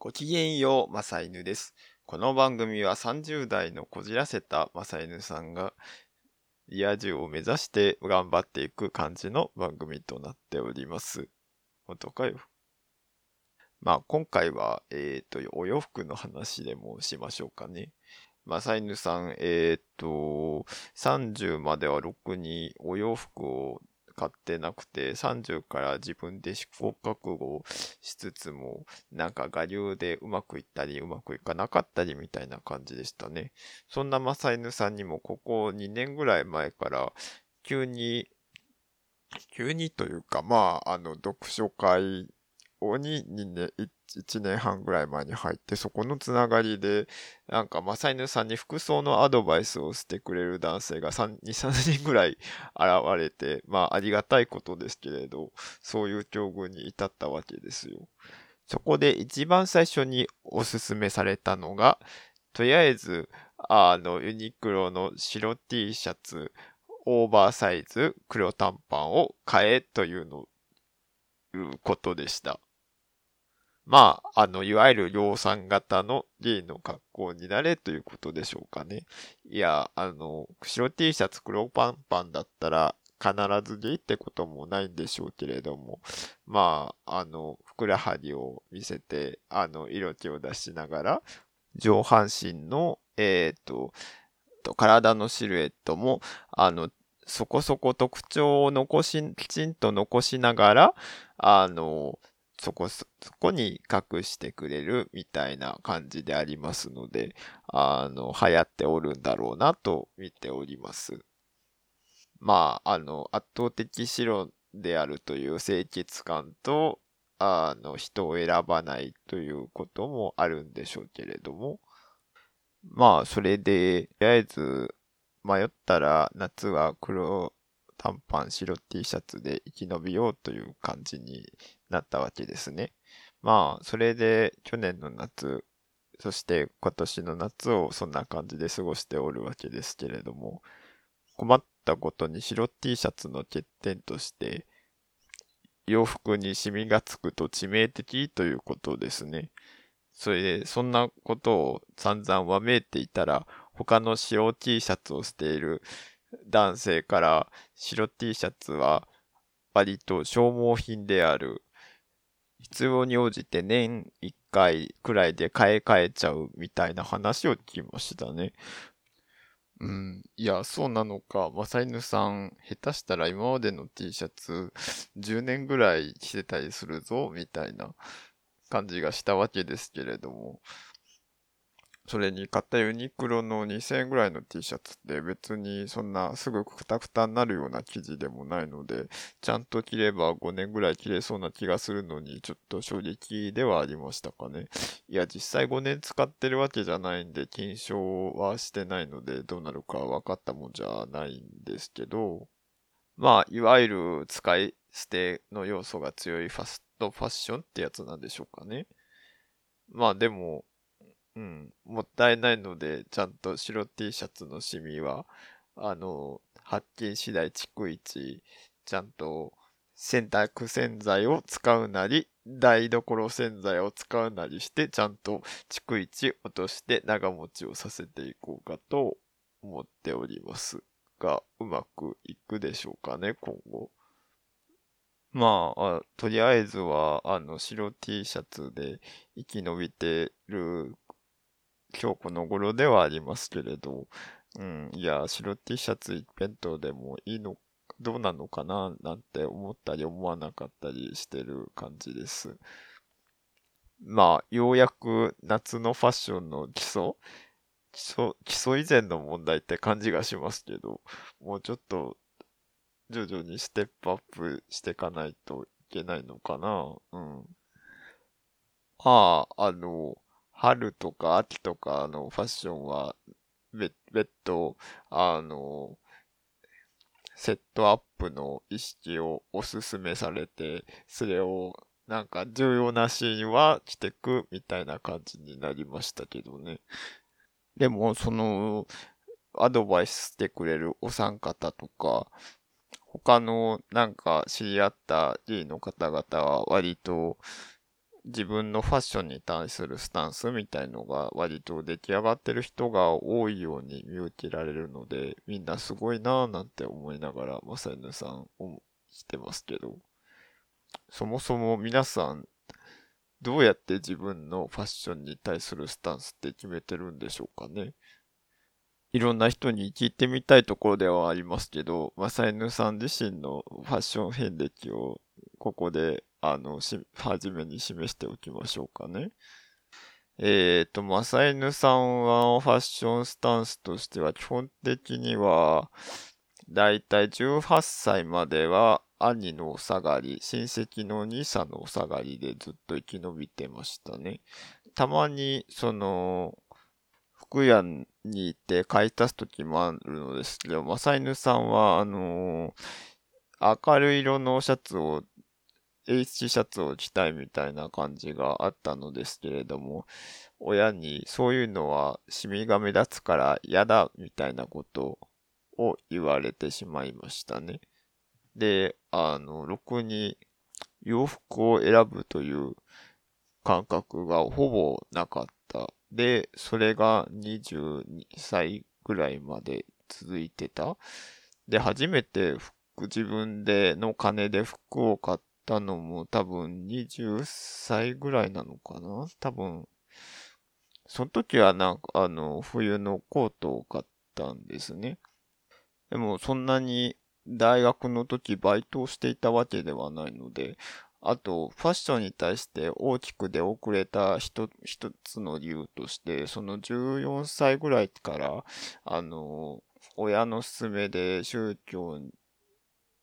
ごきげんよう、マサイヌです。この番組は30代のこじらせたマサイヌさんがリア充を目指して頑張っていく感じの番組となっております。本当かよ。まあ今回は、えっ、と、お洋服の話でもしましょうかね。マサイヌさん、えっ、と、30まではろくにお洋服を買ってなくて、30から自分で試行覚悟しつつも、なんか我流でうまくいったりうまくいかなかったりみたいな感じでしたね。そんなマサイヌさんにもここ2年ぐらい前から急に、急にというか、まあ、あの、読書会をに2年、1年半ぐらい前に入って、そこのつながりで、なんか、マサイヌさんに服装のアドバイスをしてくれる男性が3、2、3人ぐらい現れて、まあ、ありがたいことですけれど、そういう境遇に至ったわけですよ。そこで一番最初におすすめされたのが、とりあえず、あの、ユニクロの白 T シャツ、オーバーサイズ、黒短パンを買えというの、いうことでした。まあ、あの、いわゆる量産型のゲイの格好になれということでしょうかね。いや、あの、白 T シャツ黒パンパンだったら必ずゲイってこともないんでしょうけれども、まあ、あの、ふくらはぎを見せて、あの、色気を出しながら、上半身の、えっ、と、体のシルエットも、あの、そこそこ特徴を残し、きちんと残しながら、あの、そこそ、こに隠してくれるみたいな感じでありますので、あの、流行っておるんだろうなと見ております。まあ、あの、圧倒的白であるという清潔感と、あの、人を選ばないということもあるんでしょうけれども、まあ、それで、とりあえず、迷ったら夏は黒短パン白 T シャツで生き延びようという感じになったわけですね。まあ、それで去年の夏、そして今年の夏をそんな感じで過ごしておるわけですけれども、困ったことに白 T シャツの欠点として、洋服にシミがつくと致命的ということですね。それで、そんなことを散々わめいていたら、他の白 T シャツをしている男性から白 T シャツは割と消耗品である。必要に応じて年1回くらいで買い替えちゃうみたいな話を聞きましたね。うん。いや、そうなのか。マサイヌさん、下手したら今までの T シャツ10年ぐらい着てたりするぞ、みたいな感じがしたわけですけれども。それに買ったユニクロの2000円ぐらいの T シャツって別にそんなすぐくたくたになるような生地でもないので、ちゃんと着れば5年ぐらい着れそうな気がするのにちょっと衝撃ではありましたかね。いや、実際5年使ってるわけじゃないんで、金賞はしてないのでどうなるか分かったもんじゃないんですけど、まあ、いわゆる使い捨ての要素が強いファストファッションってやつなんでしょうかね。まあでも、うん、もったいないので、ちゃんと白 T シャツのシミは、あの、発見次第逐一、ちゃんと洗濯洗剤を使うなり、台所洗剤を使うなりして、ちゃんと逐一落として長持ちをさせていこうかと思っておりますが、うまくいくでしょうかね、今後。まあ、あとりあえずは、あの、白 T シャツで生き延びてる今日この頃ではありますけれど、うん、いや、白 T シャツ一辺倒でもいいの、どうなのかな、なんて思ったり思わなかったりしてる感じです。まあ、ようやく夏のファッションの基礎基礎、基礎以前の問題って感じがしますけど、もうちょっと、徐々にステップアップしていかないといけないのかな。うん。ああ、あの、春とか秋とかのファッションは別途、あの、セットアップの意識をおすすめされて、それをなんか重要なシーンは着てくみたいな感じになりましたけどね。でも、その、アドバイスしてくれるお三方とか、他のなんか知り合った D の方々は割と自分のファッションに対するスタンスみたいのが割と出来上がってる人が多いように見受けられるので、みんなすごいなぁなんて思いながら、まさ犬さんをしてますけど、そもそも皆さん、どうやって自分のファッションに対するスタンスって決めてるんでしょうかね。いろんな人に聞いてみたいところではありますけど、マサイヌさん自身のファッション遍歴をここで、あの、し、はじめに示しておきましょうかね。えっ、ー、と、マサイヌさんはファッションスタンスとしては基本的には、だいたい18歳までは兄のお下がり、親戚のお兄さんのお下がりでずっと生き延びてましたね。たまに、その、服屋に行って買い足す時もあるのですけど、マサイヌさんは、あのー、明るい色のシャツを、H シャツを着たいみたいな感じがあったのですけれども、親にそういうのはシミが目立つから嫌だみたいなことを言われてしまいましたね。で、あの、ろくに洋服を選ぶという感覚がほぼなかったで、それが22歳ぐらいまで続いてた。で、初めて服、自分での金で服を買ったのも多分20歳ぐらいなのかな？多分、その時はなんかあの、冬のコートを買ったんですね。でもそんなに大学の時バイトをしていたわけではないので、あと、ファッションに対して大きく出遅れた一つの理由として、その14歳ぐらいから、あの、親の勧めで宗教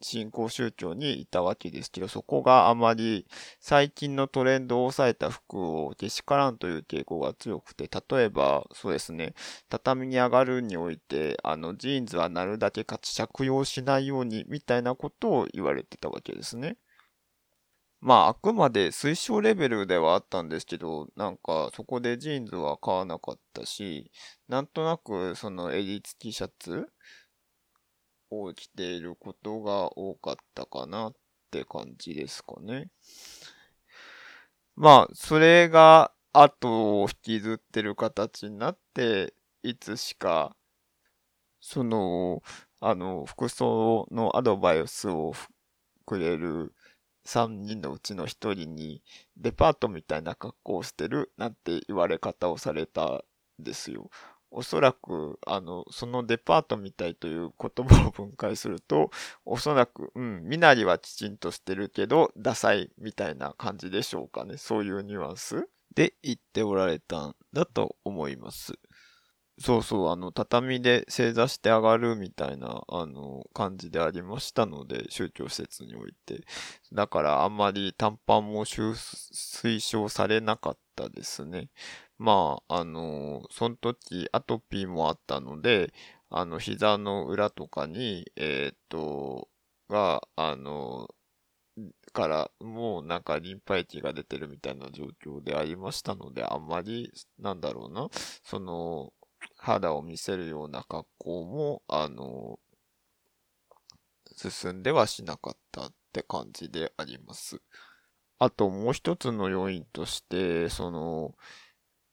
新興宗教にいたわけですけど、そこがあまり最近のトレンドを抑えた服をけしからんという傾向が強くて、例えば、そうですね、畳に上がるにおいて、あの、ジーンズはなるだけかつ着用しないように、みたいなことを言われてたわけですね。まあ、あくまで推奨レベルではあったんですけど、なんか、そこでジーンズは買わなかったし、なんとなく、その襟付きシャツを着ていることが多かったかなって感じですかね。まあ、それが後を引きずってる形になって、いつしか、その、あの、服装のアドバイスをくれる3人のうちの1人にデパートみたいな格好をしてるなんて言われ方をされたんですよ。おそらく、あの、そのデパートみたいという言葉を分解すると、おそらく、うん、身なりはきちんとしてるけど、ダサいみたいな感じでしょうかね。そういうニュアンスで言っておられたんだと思います。そうそう、あの、畳で正座して上がるみたいな、あの、感じでありましたので、宗教施設において。だから、あんまり短パンも推奨されなかったですね。まあ、あの、その時、アトピーもあったので、あの、膝の裏とかに、えっ、と、が、あの、から、もうなんかリンパ液が出てるみたいな状況でありましたので、あんまり、なんだろうな、その、肌を見せるような格好も、あの、進んではしなかったって感じであります。あともう一つの要因として、その、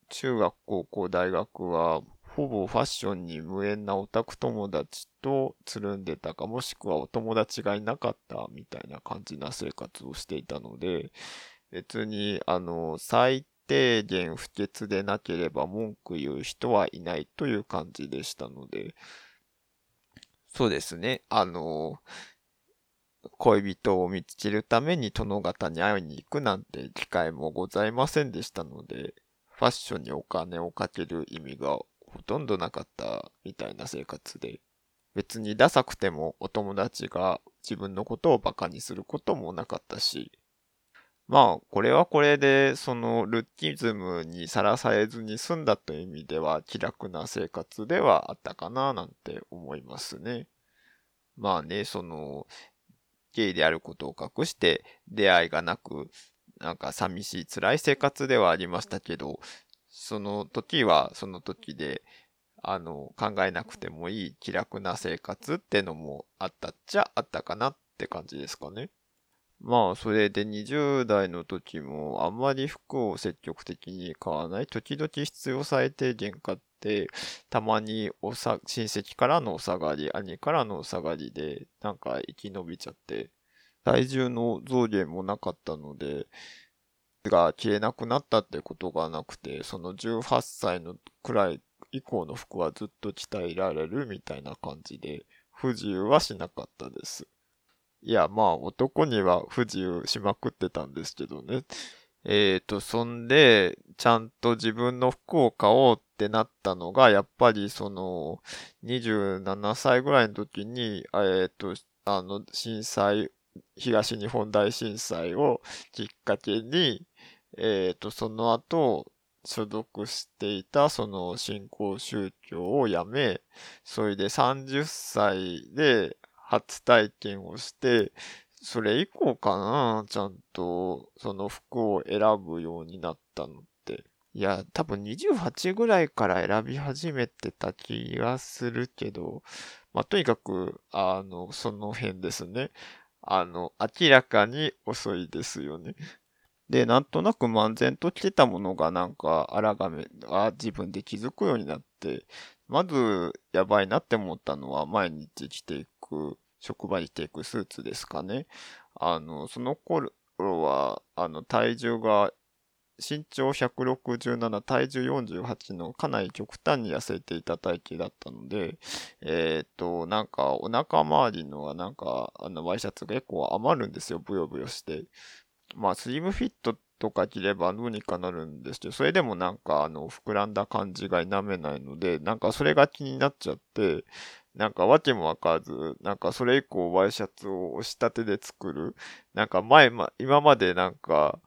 中学、高校、大学は、ほぼファッションに無縁なオタク友達とつるんでたか、もしくはお友達がいなかったみたいな感じな生活をしていたので、別に、あの、最低限不潔でなければ文句言う人はいないという感じでしたので、そうですね。あの、恋人を見つけるために殿方に会いに行くなんて機会もございませんでしたので、ファッションにお金をかける意味がほとんどなかったみたいな生活で、別にダサくてもお友達が自分のことを馬鹿にすることもなかったし、まあ、これはこれで、その、ルッキズムにさらされずに済んだという意味では、気楽な生活ではあったかな、なんて思いますね。まあね、その、ゲイであることを隠して、出会いがなく、なんか寂しい辛い生活ではありましたけど、その時はその時で、あの、考えなくてもいい気楽な生活ってのもあったっちゃあったかなって感じですかね。まあ、それで20代の時もあんまり服を積極的に買わない。時々必要最低限買って、たまにおさ、親戚からのお下がり、兄からのお下がりで、なんか生き延びちゃって、体重の増減もなかったので、が消えなくなったってことがなくて、その18歳のくらい以降の服はずっと鍛えられるみたいな感じで、不自由はしなかったです。いや、まあ男には不自由しまくってたんですけどね。えーと、そんで、ちゃんと自分の服を買おうってなったのが、やっぱりその、27歳ぐらいの時に、えーと、あの、震災、東日本大震災をきっかけに、えーと、その後、所属していたその新興宗教を辞め、それで30歳で初体験をして、それ以降かな、ちゃんとその服を選ぶようになったのって。いや、多分28ぐらいから選び始めてた気がするけど、まあ、とにかく、あの、その辺ですね。あの、明らかに遅いですよね。で、なんとなく漫然と来てたものがなんか、あらがめ、あ、自分で気づくようになって、まず、やばいなって思ったのは、毎日着ていく、職場に着ていくスーツですかね。あの、その頃は、あの、体重が、身長167、体重48のかなり極端に痩せていた体型だったので、えっ、と、なんか、お腹周りのはなんか、あの、ワイシャツが結構余るんですよ、ブヨブヨして。まあ、スリムフィットとか着ればどうにかなるんですけど、それでもなんかあの、膨らんだ感じが否めないので、なんかそれが気になっちゃって、なんか訳もわからず、なんかそれ以降ワイシャツを押し立てで作る。なんか前、ま、今までなんか、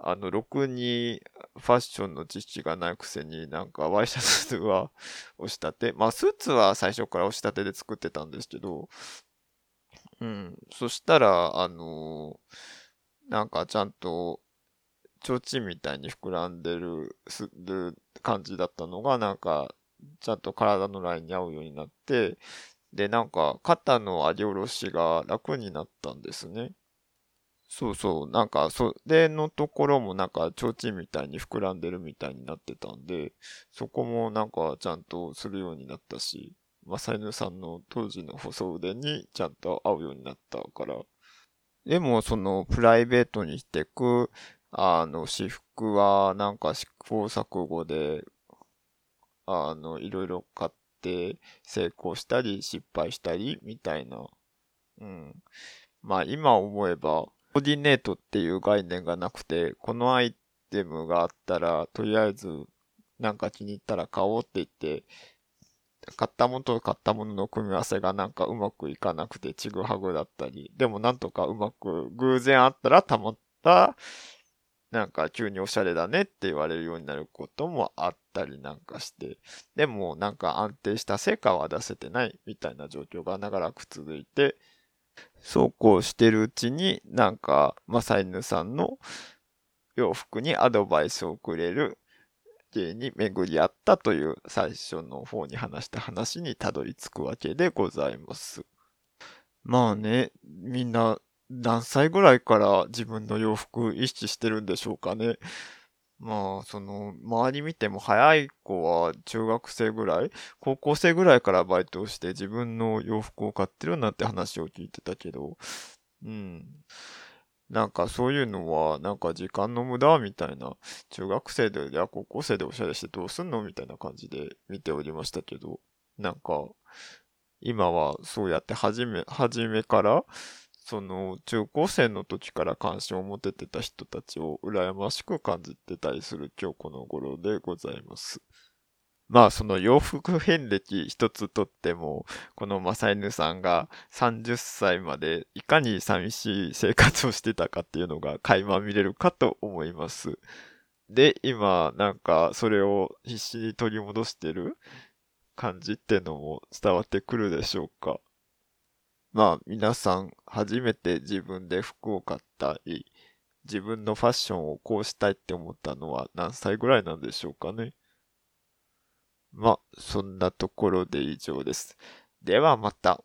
あの、ろくにファッションの知識がないくせになんかワイシャツは押し立て。まあスーツは最初から押し立てで作ってたんですけど、うん。そしたら、あのー、なんかちゃんと提灯みたいに膨らんでる、する感じだったのが、なんか、ちゃんと体のラインに合うようになって、で、なんか、肩の上げ下ろしが楽になったんですね。そうそう、なんか、それのところもなんか、提灯みたいに膨らんでるみたいになってたんで、そこもなんか、ちゃんとするようになったし、マサイヌさんの当時の細腕にちゃんと合うようになったから。でも、その、プライベートにしてく、あの、私服はなんか試行錯誤で、あの、いろいろ買って成功したり失敗したりみたいな。うん。まあ今思えば、コーディネートっていう概念がなくて、このアイテムがあったら、とりあえずなんか気に入ったら買おうって言って、買ったものと買ったものの組み合わせがなんかうまくいかなくてちぐはぐだったり、でもなんとかうまく偶然あったらたまったなんか急におしゃれだねって言われるようになることもあったりなんかして、でもなんか安定した成果は出せてないみたいな状況が長らく続いて、そうこうしてるうちになんかマサイヌさんの洋服にアドバイスをくれる芸に巡り合ったという最初の方に話した話にたどり着くわけでございます。まあね、みんな何歳ぐらいから自分の洋服意識してるんでしょうかね。まあ、その、周り見ても早い子は中学生ぐらい、高校生ぐらいからバイトをして自分の洋服を買ってるなんて話を聞いてたけど、うん。なんかそういうのは、なんか時間の無駄みたいな、中学生で、いや高校生でおしゃれしてどうすんのみたいな感じで見ておりましたけど、なんか、今はそうやって初め、初めから、その中高生の時から関心を持ててた人たちを羨ましく感じてたりする今日この頃でございます。まあその洋服遍歴一つとっても、このマサイヌさんが30歳までいかに寂しい生活をしてたかっていうのが垣間見れるかと思います。で、今なんかそれを必死に取り戻してる感じってのも伝わってくるでしょうか。まあ皆さん初めて自分で服を買ったり、自分のファッションをこうしたいって思ったのは何歳ぐらいなんでしょうかね。まあ、そんなところで以上です。ではまた。